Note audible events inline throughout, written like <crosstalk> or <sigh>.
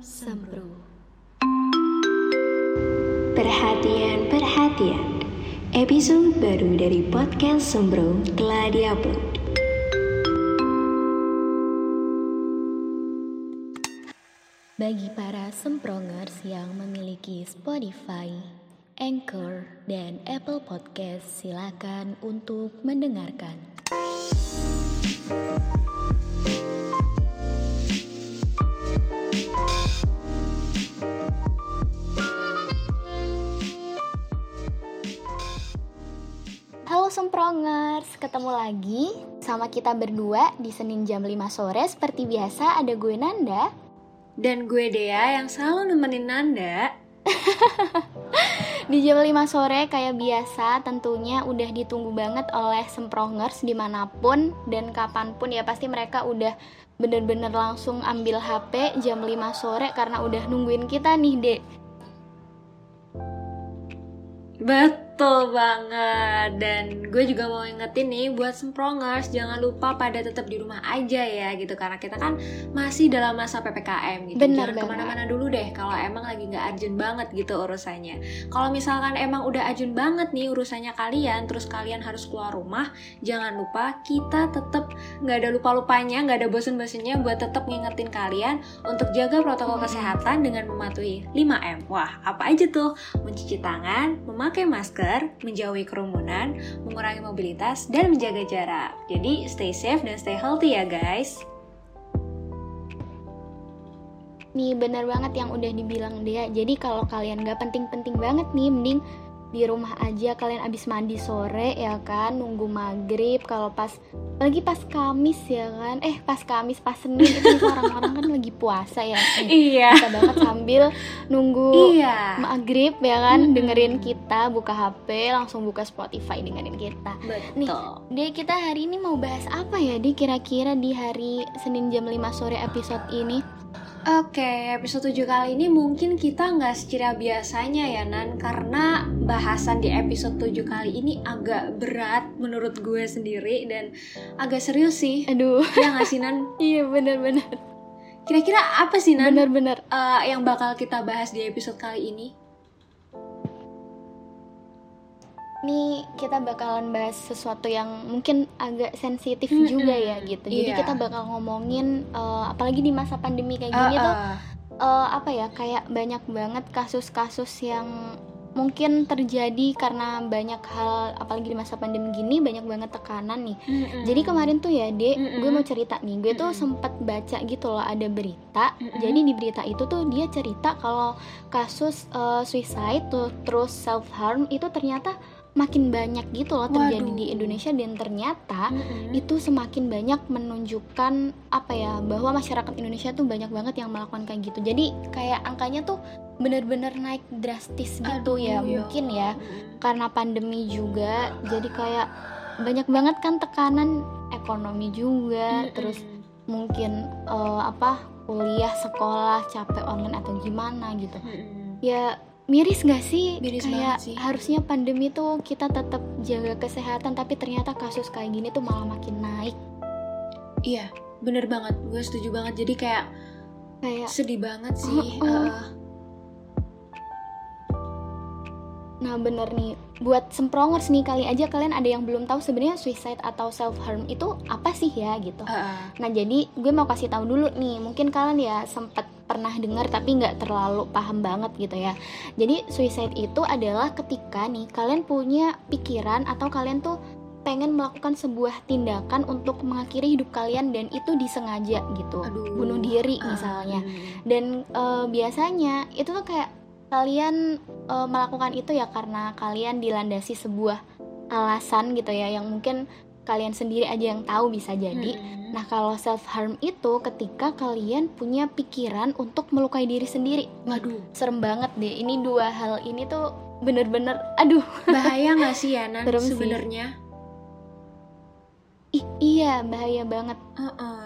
Sempro. Perhatian, perhatian. Episode baru dari podcast Sembro telah diupload. Bagi para semprongers yang memiliki Spotify, Anchor, dan Apple Podcast, silakan untuk mendengarkan. Halo Semprongers, ketemu lagi sama kita berdua di Senin jam 5 sore. Seperti biasa ada gue Nanda. Dan gue Dea yang selalu nemenin Nanda. <laughs> Di jam 5 sore kayak biasa tentunya udah ditunggu banget oleh Semprongers di mana pun dan kapan pun ya pasti mereka udah bener-bener langsung ambil HP jam 5 sore karena udah nungguin kita nih dek. Betul banget. Dan gue juga mau ingetin nih buat semprongers Jangan lupa pada tetap di rumah aja ya gitu. Karena kita kan masih dalam masa PPKM gitu. Bener Jangan ke mana-mana dulu deh Kalau emang lagi nggak urgent banget gitu urusannya. Kalau misalkan emang udah urgent banget nih urusannya kalian Terus kalian harus keluar rumah Jangan lupa kita tetap nggak ada lupa-lupanya nggak ada bosen-bosennya buat tetap ngingetin kalian Untuk jaga protokol kesehatan dengan mematuhi 5M Wah apa aja tuh? mencuci tangan, memakai masker, menjauhi kerumunan, mengurangi mobilitas, dan menjaga jarak. Jadi stay safe dan stay healthy ya guys. Nih bener banget yang udah dibilang dia Jadi kalau kalian gak penting-penting banget nih Mending di rumah aja kalian abis mandi sore ya kan Nunggu maghrib kalau pas Lagi pas kamis ya kan Eh pas kamis pas senin itu orang-orang kan lagi puasa ya Eh, <laughs> Iya. Bisa banget sambil nunggu Iya. maghrib ya kan Mm-mm. Dengerin kita buka HP langsung buka Spotify dengerin kita Nih. Betul. Deh kita hari ini mau bahas apa ya Di kira-kira di hari Senin jam 5 sore episode ini Oke, episode 7 kali ini mungkin kita nggak secara biasanya ya Nan. Karena bahasan di episode 7 kali ini agak berat menurut gue sendiri Dan agak serius sih. Aduh. <laughs> Ya nggak sih Nan? Iya bener-bener Kira-kira apa sih Nan? Bener-bener eh, yang bakal kita bahas di episode kali ini? Nih kita bakalan bahas sesuatu yang mungkin agak sensitif Mm-mm. juga ya gitu. Jadi Iya. kita bakal ngomongin eh, apalagi di masa pandemi kayak gini tuh eh, eh, apa ya kayak banyak banget kasus-kasus yang mungkin terjadi karena banyak hal apalagi di masa pandemi gini banyak banget tekanan nih. mm-mm. Jadi kemarin tuh ya, Dek, Mm-mm. gue mau cerita nih. Gue tuh Mm-mm. sempet baca gitu loh ada berita. Mm-mm. Jadi di berita itu tuh dia cerita kalau kasus eh, suicide tuh terus self harm itu ternyata makin banyak gitu loh terjadi Waduh. di Indonesia dan ternyata Mm-mm. itu semakin banyak menunjukkan apa ya bahwa masyarakat Indonesia tuh banyak banget yang melakukan kayak gitu. Jadi kayak angkanya tuh bener-bener naik drastis gitu Aduh, ya mungkin ya karena pandemi juga jadi kayak banyak banget kan tekanan ekonomi juga Mm-mm. terus mungkin eh, apa kuliah sekolah capek online atau gimana gitu Mm-mm. ya miris gak sih Miris kayak sih. harusnya pandemi tuh kita tetap jaga kesehatan tapi ternyata kasus kayak gini tuh malah makin naik Iya, bener banget. Gue setuju banget. Jadi kayak kayak sedih banget sih. Oh, oh. Eh, nah bener nih buat semprongers nih kali aja kalian ada yang belum tahu sebenarnya suicide atau self harm itu apa sih ya gitu eh. Nah jadi gue mau kasih tahu dulu nih, mungkin kalian ya sempat pernah dengar tapi nggak terlalu paham banget gitu ya. Jadi suicide itu adalah ketika nih kalian punya pikiran atau kalian tuh pengen melakukan sebuah tindakan untuk mengakhiri hidup kalian dan itu disengaja gitu, Aduh. bunuh diri Ah, misalnya. mm. Dan eh, biasanya itu tuh kayak kalian eh, melakukan itu ya karena kalian dilandasi sebuah alasan gitu ya yang mungkin kalian sendiri aja yang tahu bisa jadi. Mm-mm. Nah, kalau self harm itu ketika kalian punya pikiran untuk melukai diri sendiri. Waduh, Serem banget deh. Ini dua hal ini tuh bener-bener aduh. bahaya <laughs> nggak sih ya Nan sebenarnya? Ih, iya, bahaya banget.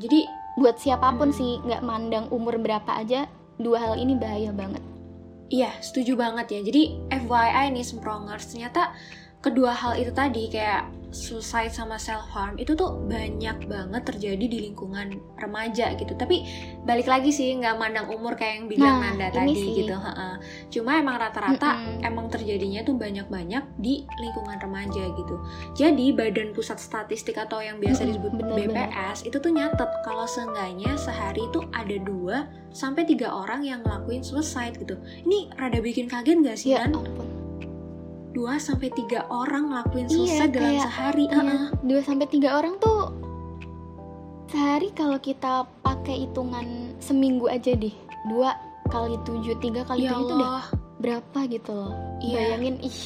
Jadi Buat siapa pun Hmm. sih, nggak mandang umur berapa aja, dua hal ini bahaya banget. Iya, setuju banget ya. Jadi FYI nih Semprongers, ternyata kedua hal itu tadi kayak suicide sama self harm itu tuh banyak banget terjadi di lingkungan remaja gitu tapi balik lagi sih nggak mandang umur kayak yang bilang nah, Nanda tadi sih. gitu cuma emang rata-rata mm -hmm. emang terjadinya tuh banyak-banyak di lingkungan remaja gitu jadi Badan Pusat Statistik atau yang biasa disebut mm -hmm. BPS itu tuh nyatet kalau seenggaknya sehari itu ada dua sampai tiga orang yang ngelakuin suicide gitu ini rada bikin kaget gak sih ya, kan? dua sampai tiga orang ngelakuin susah iya, dalam kayak, sehari. Iya, 2 sampai tiga orang tuh sehari kalau kita pakai hitungan seminggu aja deh. dua kali 7, 3 kali ya 7 itu udah berapa gitu loh. Iya. Bayangin ih.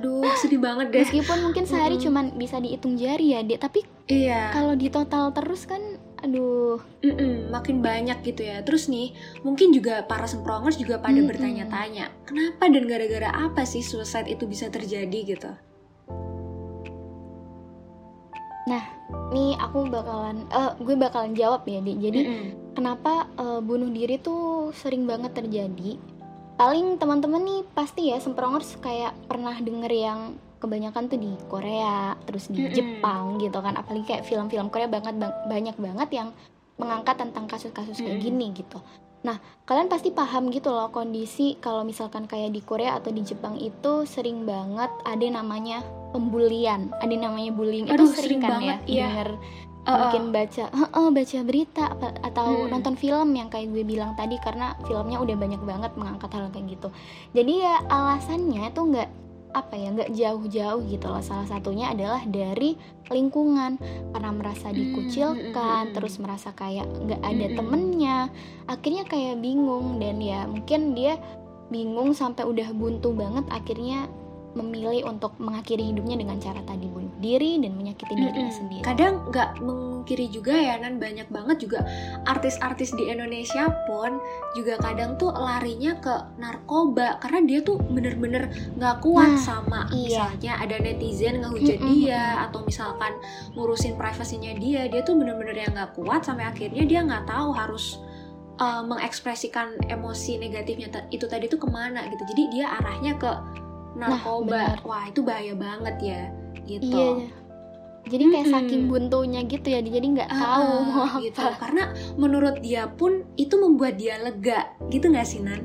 Aduh, sedih banget deh. Meskipun mungkin sehari mm -hmm. cuman bisa dihitung jari ya, Dek, tapi iya. kalau di total terus kan aduh Mm-mm, makin banyak gitu ya. Terus nih, mungkin juga para semprongers juga pada Mm-mm. bertanya-tanya, kenapa dan gara-gara apa sih suicide itu bisa terjadi gitu? nih aku bakalan eh gue bakalan jawab ya dek jadi Mm-mm. kenapa eh, bunuh diri tuh sering banget terjadi paling teman-teman nih pasti ya semprongers kayak pernah denger yang kebanyakan tuh di Korea terus di Mm-mm. Jepang gitu kan apalagi kayak film-film Korea banget bang- banyak banget yang mengangkat tentang kasus-kasus kayak Mm-mm. gini gitu nah kalian pasti paham gitu loh kondisi kalau misalkan kayak di Korea atau di Jepang itu sering banget ada namanya pembulian ada namanya bullying Aduh, itu sering, sering kan banget, ya iya. denger Uh-uh. mungkin baca heeh, baca berita atau Hmm. nonton film yang kayak gue bilang tadi karena filmnya udah banyak banget mengangkat hal kayak gitu jadi ya alasannya tuh nggak apa ya nggak jauh-jauh gitu loh. Salah satunya adalah dari lingkungan. Karena merasa Hmm, dikucilkan hmm, hmm, terus merasa kayak nggak ada Hmm, hmm. temennya. Akhirnya kayak bingung dan ya mungkin dia bingung sampai udah buntu banget. Akhirnya memilih untuk mengakhiri hidupnya dengan cara tadi bunuh diri dan menyakiti dirinya Mm-mm. sendiri Kadang nggak mengkiri juga ya Nan banyak banget juga artis-artis di Indonesia pun juga kadang tuh larinya ke narkoba karena dia tuh bener-bener nggak kuat Nah, sama iya. misalnya ada netizen ngehujat Mm-mm. dia atau misalkan ngurusin privasinya dia dia tuh bener-bener yang nggak kuat sampai akhirnya dia nggak tahu harus uh, mengekspresikan emosi negatifnya itu tadi tuh ke mana gitu jadi dia arahnya ke narkoba bener. wah itu bahaya banget ya gitu Iya. Jadi kayak Mm-mm. saking buntunya gitu ya, jadi nggak Ah, tahu mau apa. gitu karena menurut dia pun itu membuat dia lega gitu nggak sih Nan?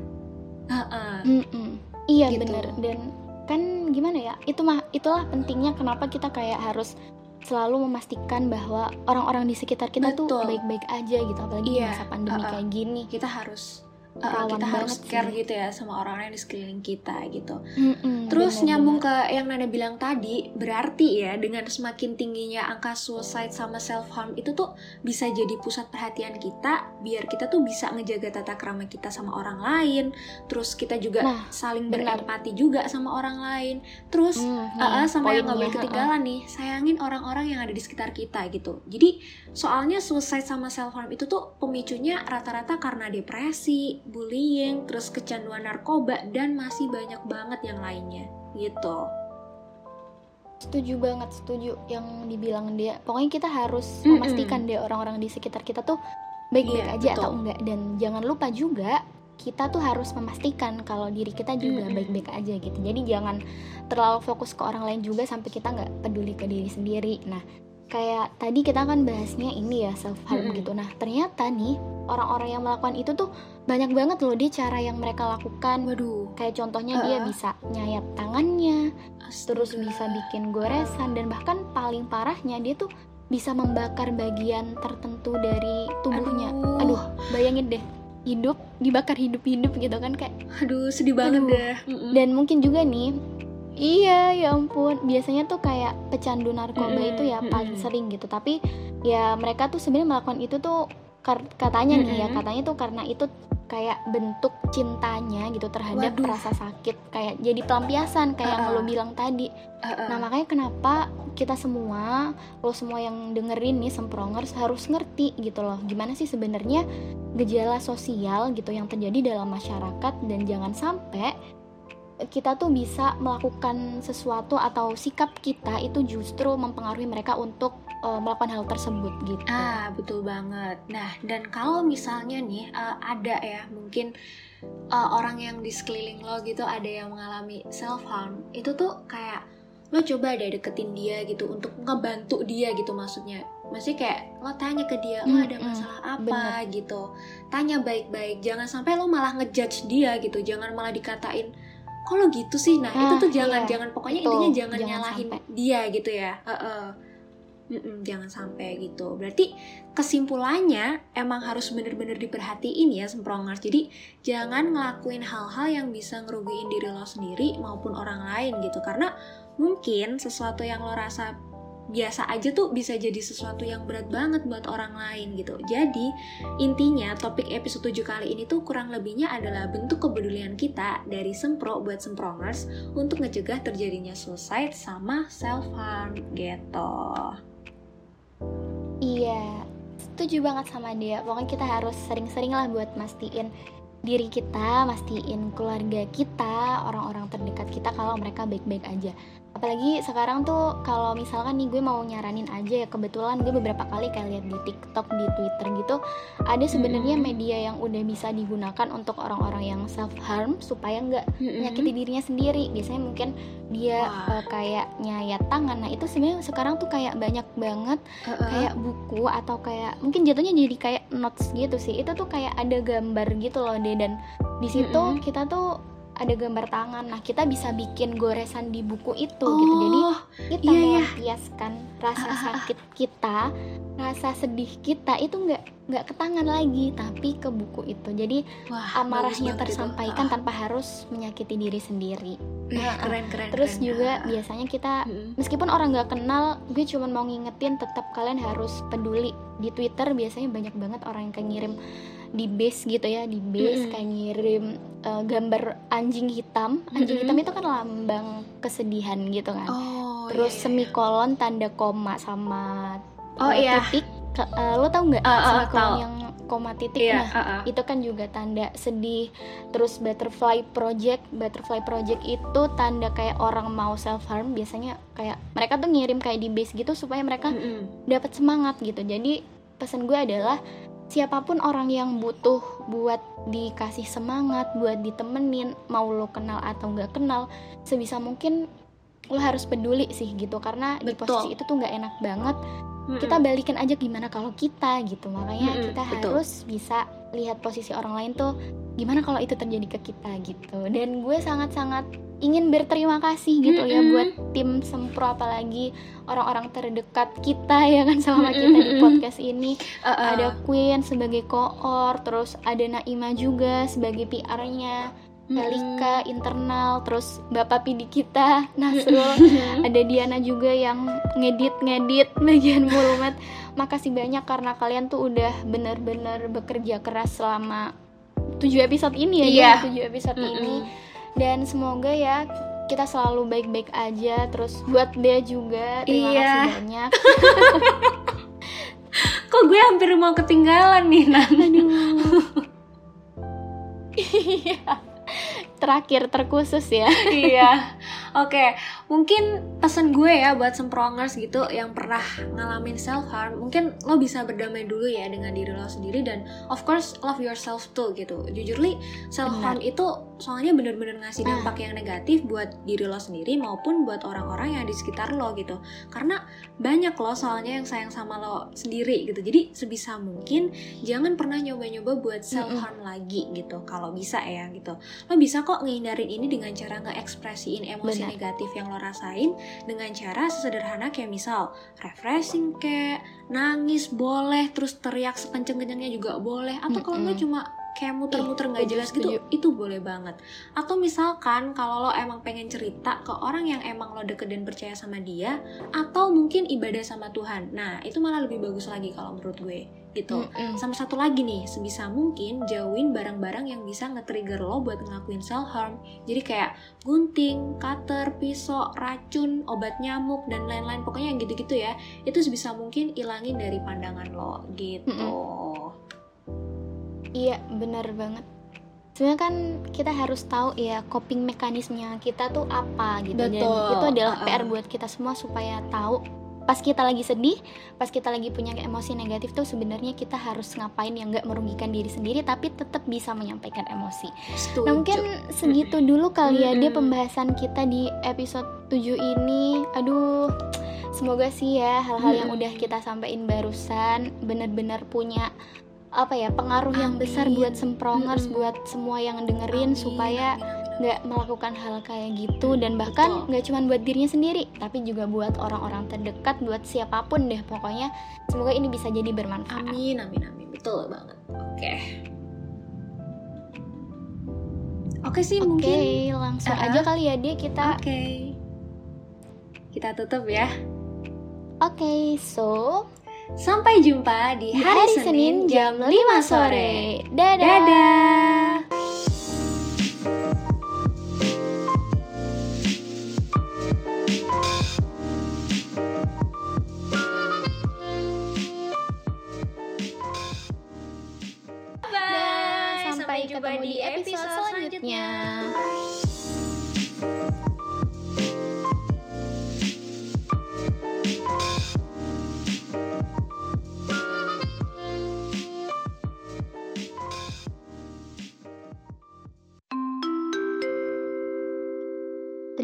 Ah, ah. Mm-mm. Iya Gitu. bener dan kan gimana ya? Itu mah itulah pentingnya kenapa kita kayak harus selalu memastikan bahwa orang-orang di sekitar kita tuh Betul. baik-baik aja gitu, apalagi di Iya, masa pandemi ah, ah. kayak gini. kita harus uh, kita harus care sih. gitu ya sama orang-orang yang di sekeliling kita gitu. Mm-mm, Terus bener-bener. nyambung ke yang Nana bilang tadi, berarti ya dengan semakin tingginya angka suicide sama self harm itu tuh bisa jadi pusat perhatian kita, biar kita tuh bisa ngejaga tata krama kita sama orang lain. Terus kita juga Nah, saling berempati juga sama orang lain. Terus Hmm, Ah, ah, sama yang nggak boleh ketinggalan nih, sayangin orang-orang yang ada di sekitar kita gitu. Jadi soalnya suicide sama self harm itu tuh pemicunya rata-rata karena depresi, bullying, terus kecanduan narkoba dan masih banyak banget yang lainnya gitu. Setuju banget, setuju yang dibilang dia. Pokoknya kita harus Mm-mm. memastikan deh orang-orang di sekitar kita tuh baik-baik Iya, aja betul. atau enggak. Dan jangan lupa juga kita tuh harus memastikan kalau diri kita juga baik-baik aja gitu. Jadi jangan terlalu fokus ke orang lain juga sampai kita nggak peduli ke diri sendiri. Nah, kayak tadi kita kan bahasnya ini ya self harm Mm-mm. gitu. Nah, ternyata nih orang-orang yang melakukan itu tuh banyak banget loh dia cara yang mereka lakukan. Waduh, Kayak contohnya dia Uh-uh. bisa nyayat tangannya, terus astaga. bisa bikin goresan dan bahkan paling parahnya dia tuh bisa membakar bagian tertentu dari tubuhnya. Aduh, Aduh, bayangin deh hidup dibakar hidup-hidup gitu kan kayak aduh sedih banget Aduh. deh. Dan mungkin juga nih iya ya ampun. Biasanya tuh kayak pecandu narkoba itu ya paling sering gitu. Tapi ya mereka tuh sebenarnya melakukan itu tuh katanya nih ya katanya tuh karena itu kayak bentuk cintanya gitu terhadap Waduh. rasa sakit kayak jadi pelampiasan kayak yang Uh-uh. lo bilang tadi. Ah. Nah makanya kenapa kita semua, lo semua yang dengerin nih semprongers harus ngerti gitu loh Gimana sih sebenarnya gejala sosial gitu yang terjadi dalam masyarakat. Dan jangan sampai kita tuh bisa melakukan sesuatu atau sikap kita itu justru mempengaruhi mereka untuk eh, melakukan hal tersebut gitu. Ah, betul banget. Nah, dan kalau misalnya nih uh, ada ya, mungkin uh, orang yang di sekeliling lo gitu ada yang mengalami self harm, itu tuh kayak lo coba deh deketin dia gitu untuk ngebantu dia gitu maksudnya. Masih kayak lo tanya ke dia lo ada Mm-mm, masalah apa? gitu. Tanya baik-baik jangan sampai lo malah ngejudge dia gitu jangan malah dikatain kok lo gitu sih nah itu Ah, tuh jangan iya. jangan pokoknya Betul, intinya jangan, jangan nyalahin sampai. dia gitu ya Heeh. Mm-mm, jangan sampai gitu berarti kesimpulannya emang harus bener-bener diperhatiin ya semprongers jadi jangan ngelakuin hal-hal yang bisa ngerugiin diri lo sendiri maupun orang lain gitu karena mungkin sesuatu yang lo rasa biasa aja tuh bisa jadi sesuatu yang berat banget buat orang lain gitu. Jadi intinya topik episode 7 kali ini tuh kurang lebihnya adalah bentuk kepedulian kita dari Sempro buat Semprongers untuk ngecegah terjadinya suicide sama self harm gitu. Iya, setuju banget sama dia. Pokoknya kita harus sering-sering lah buat mastiin diri kita, mastiin keluarga kita, orang-orang terdekat kita kalau mereka baik-baik aja. Apalagi sekarang tuh kalau misalkan nih gue mau nyaranin aja ya kebetulan gue beberapa kali kayak lihat di TikTok, di Twitter gitu, ada sebenarnya Hmm. media yang udah bisa digunakan untuk orang-orang yang self harm supaya nggak Mm-mm. menyakiti dirinya sendiri biasanya mungkin dia Wah. eh, kayak nyayat tangan nah itu sebenarnya sekarang tuh kayak banyak banget Uh-uh. kayak buku atau kayak mungkin jatuhnya jadi kayak notes gitu sih itu tuh kayak ada gambar gitu loh deh dan di situ Mm-mm. kita tuh ada gambar tangan. Nah kita bisa bikin goresan di buku itu gitu. Jadi Oh, kita iya, iya. melampiaskan rasa sakit kita rasa sedih kita itu nggak nggak ke tangan lagi tapi ke buku itu jadi wah, amarahnya bagus banget itu. tersampaikan Ah, tanpa harus menyakiti diri sendiri ih, keren keren. terus keren. juga Ah. biasanya kita Mm-mm. meskipun orang nggak kenal gue cuma mau ngingetin tetap kalian harus peduli di Twitter biasanya banyak banget orang yang kayak ngirim di base gitu ya di base Mm-mm. kayak ngirim uh, gambar anjing hitam anjing Mm-mm. hitam itu kan lambang kesedihan gitu kan Oh, terus iya, iya. semikolon tanda koma sama Oh, uh, iya. titik uh, lo tau nggak Uh, uh, tahu. yang koma titik Iya, nah uh-uh. itu kan juga tanda sedih terus butterfly project butterfly project itu tanda kayak orang mau self harm biasanya kayak mereka tuh ngirim kayak di base gitu supaya mereka Mm-mm. dapat semangat gitu jadi pesan gue adalah siapa pun orang yang butuh buat dikasih semangat buat ditemenin mau lo kenal atau nggak kenal sebisa mungkin lo harus peduli sih gitu karena di Betul. posisi itu tuh nggak enak banget Kita balikin aja gimana kalau kita gitu makanya Mm-mm, kita betul. harus bisa lihat posisi orang lain tuh gimana kalau itu terjadi ke kita gitu dan gue sangat-sangat ingin berterima kasih gitu ya Mm-mm. buat tim sempro apalagi orang-orang terdekat kita <laughs> ya kan selama kita di podcast ini Uh-uh. ada Queen sebagai koor terus ada Naima juga sebagai PR-nya Melika internal terus Bapak Pidi kita <laughs> Nasrul ada Diana juga yang ngedit-ngedit <laughs> bagian volumet. Makasih banyak karena kalian tuh udah bener-bener bekerja keras selama 7 episode ini ya. Jen, 7 episode Mm-mm. ini. Dan semoga ya kita selalu baik-baik aja. Terus buat dia juga terima Iya. kasih banyak. <laughs> Kok gue hampir mau ketinggalan nih, Nan? Aduh. Iya. Terakhir terkhusus ya. <laughs> iya. Oke, mungkin pesan gue ya buat semprongers gitu yang pernah ngalamin self harm, mungkin lo bisa berdamai dulu ya dengan diri lo sendiri dan of course love yourself tuh gitu. Jujur li, self harm itu soalnya bener-bener ngasih Ah. dampak yang negatif buat diri lo sendiri maupun buat orang-orang yang di sekitar lo gitu. Karena banyak lo soalnya yang sayang sama lo sendiri gitu. Jadi sebisa mungkin jangan pernah nyoba-nyoba buat self harm lagi gitu. Kalau bisa ya gitu. Lo bisa kok ngehindarin ini dengan cara ngeekspresiin emosi Benar. negatif yang lo rasain dengan cara sesederhana kayak misal refreshing kayak nangis boleh terus teriak sekenceng-kencengnya juga boleh atau kalau nggak Mm-mm. cuma kayak muter-muter nggak setuju, jelas gitu itu boleh banget atau misalkan kalau lo emang pengen cerita ke orang yang emang lo deket dan percaya sama dia atau mungkin ibadah sama Tuhan nah itu malah lebih bagus lagi kalau menurut gue gitu Mm-mm. sama satu lagi nih, sebisa mungkin jauhin barang-barang yang bisa nge-trigger lo buat ngelakuin self harm. Jadi kayak gunting, cutter, pisau, racun, obat nyamuk dan lain-lain. Pokoknya yang gitu-gitu ya. Itu sebisa mungkin ilangin dari pandangan lo gitu. Iya, benar banget. Sebenarnya kan kita harus tahu ya coping mekanismenya kita tuh apa gitu. Dan Betul, itu adalah uh-uh. PR buat kita semua supaya tahu pas kita lagi sedih pas kita lagi punya emosi negatif tuh sebenarnya kita harus ngapain yang nggak merugikan diri sendiri tapi tetap bisa menyampaikan emosi. Setuju. Nah mungkin segitu dulu kali ya dia pembahasan kita di episode 7 ini. Aduh semoga sih ya hal-hal yang udah kita sampaikan barusan benar-benar punya apa ya pengaruh yang Amin. besar buat semprongers Mm-mm. buat semua yang dengerin Amin, supaya nggak melakukan hal kayak gitu dan bahkan nggak cuma buat dirinya sendiri tapi juga buat orang-orang terdekat buat siapa pun deh pokoknya semoga ini bisa jadi bermanfaat Amin, amin, amin. Betul banget. Oke. Oke sih Oke, mungkin. langsung Uh-uh. aja kali ya dia kita Oke. Kita tutup ya. Oke, so Sampai jumpa di di hari, Senin jam 5 sore. Dadah. Dadah. Bye. Sampai, ketemu di episode selanjutnya.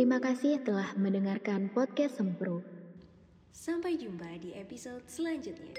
Terima kasih telah mendengarkan podcast Sempro. Sampai jumpa di episode selanjutnya.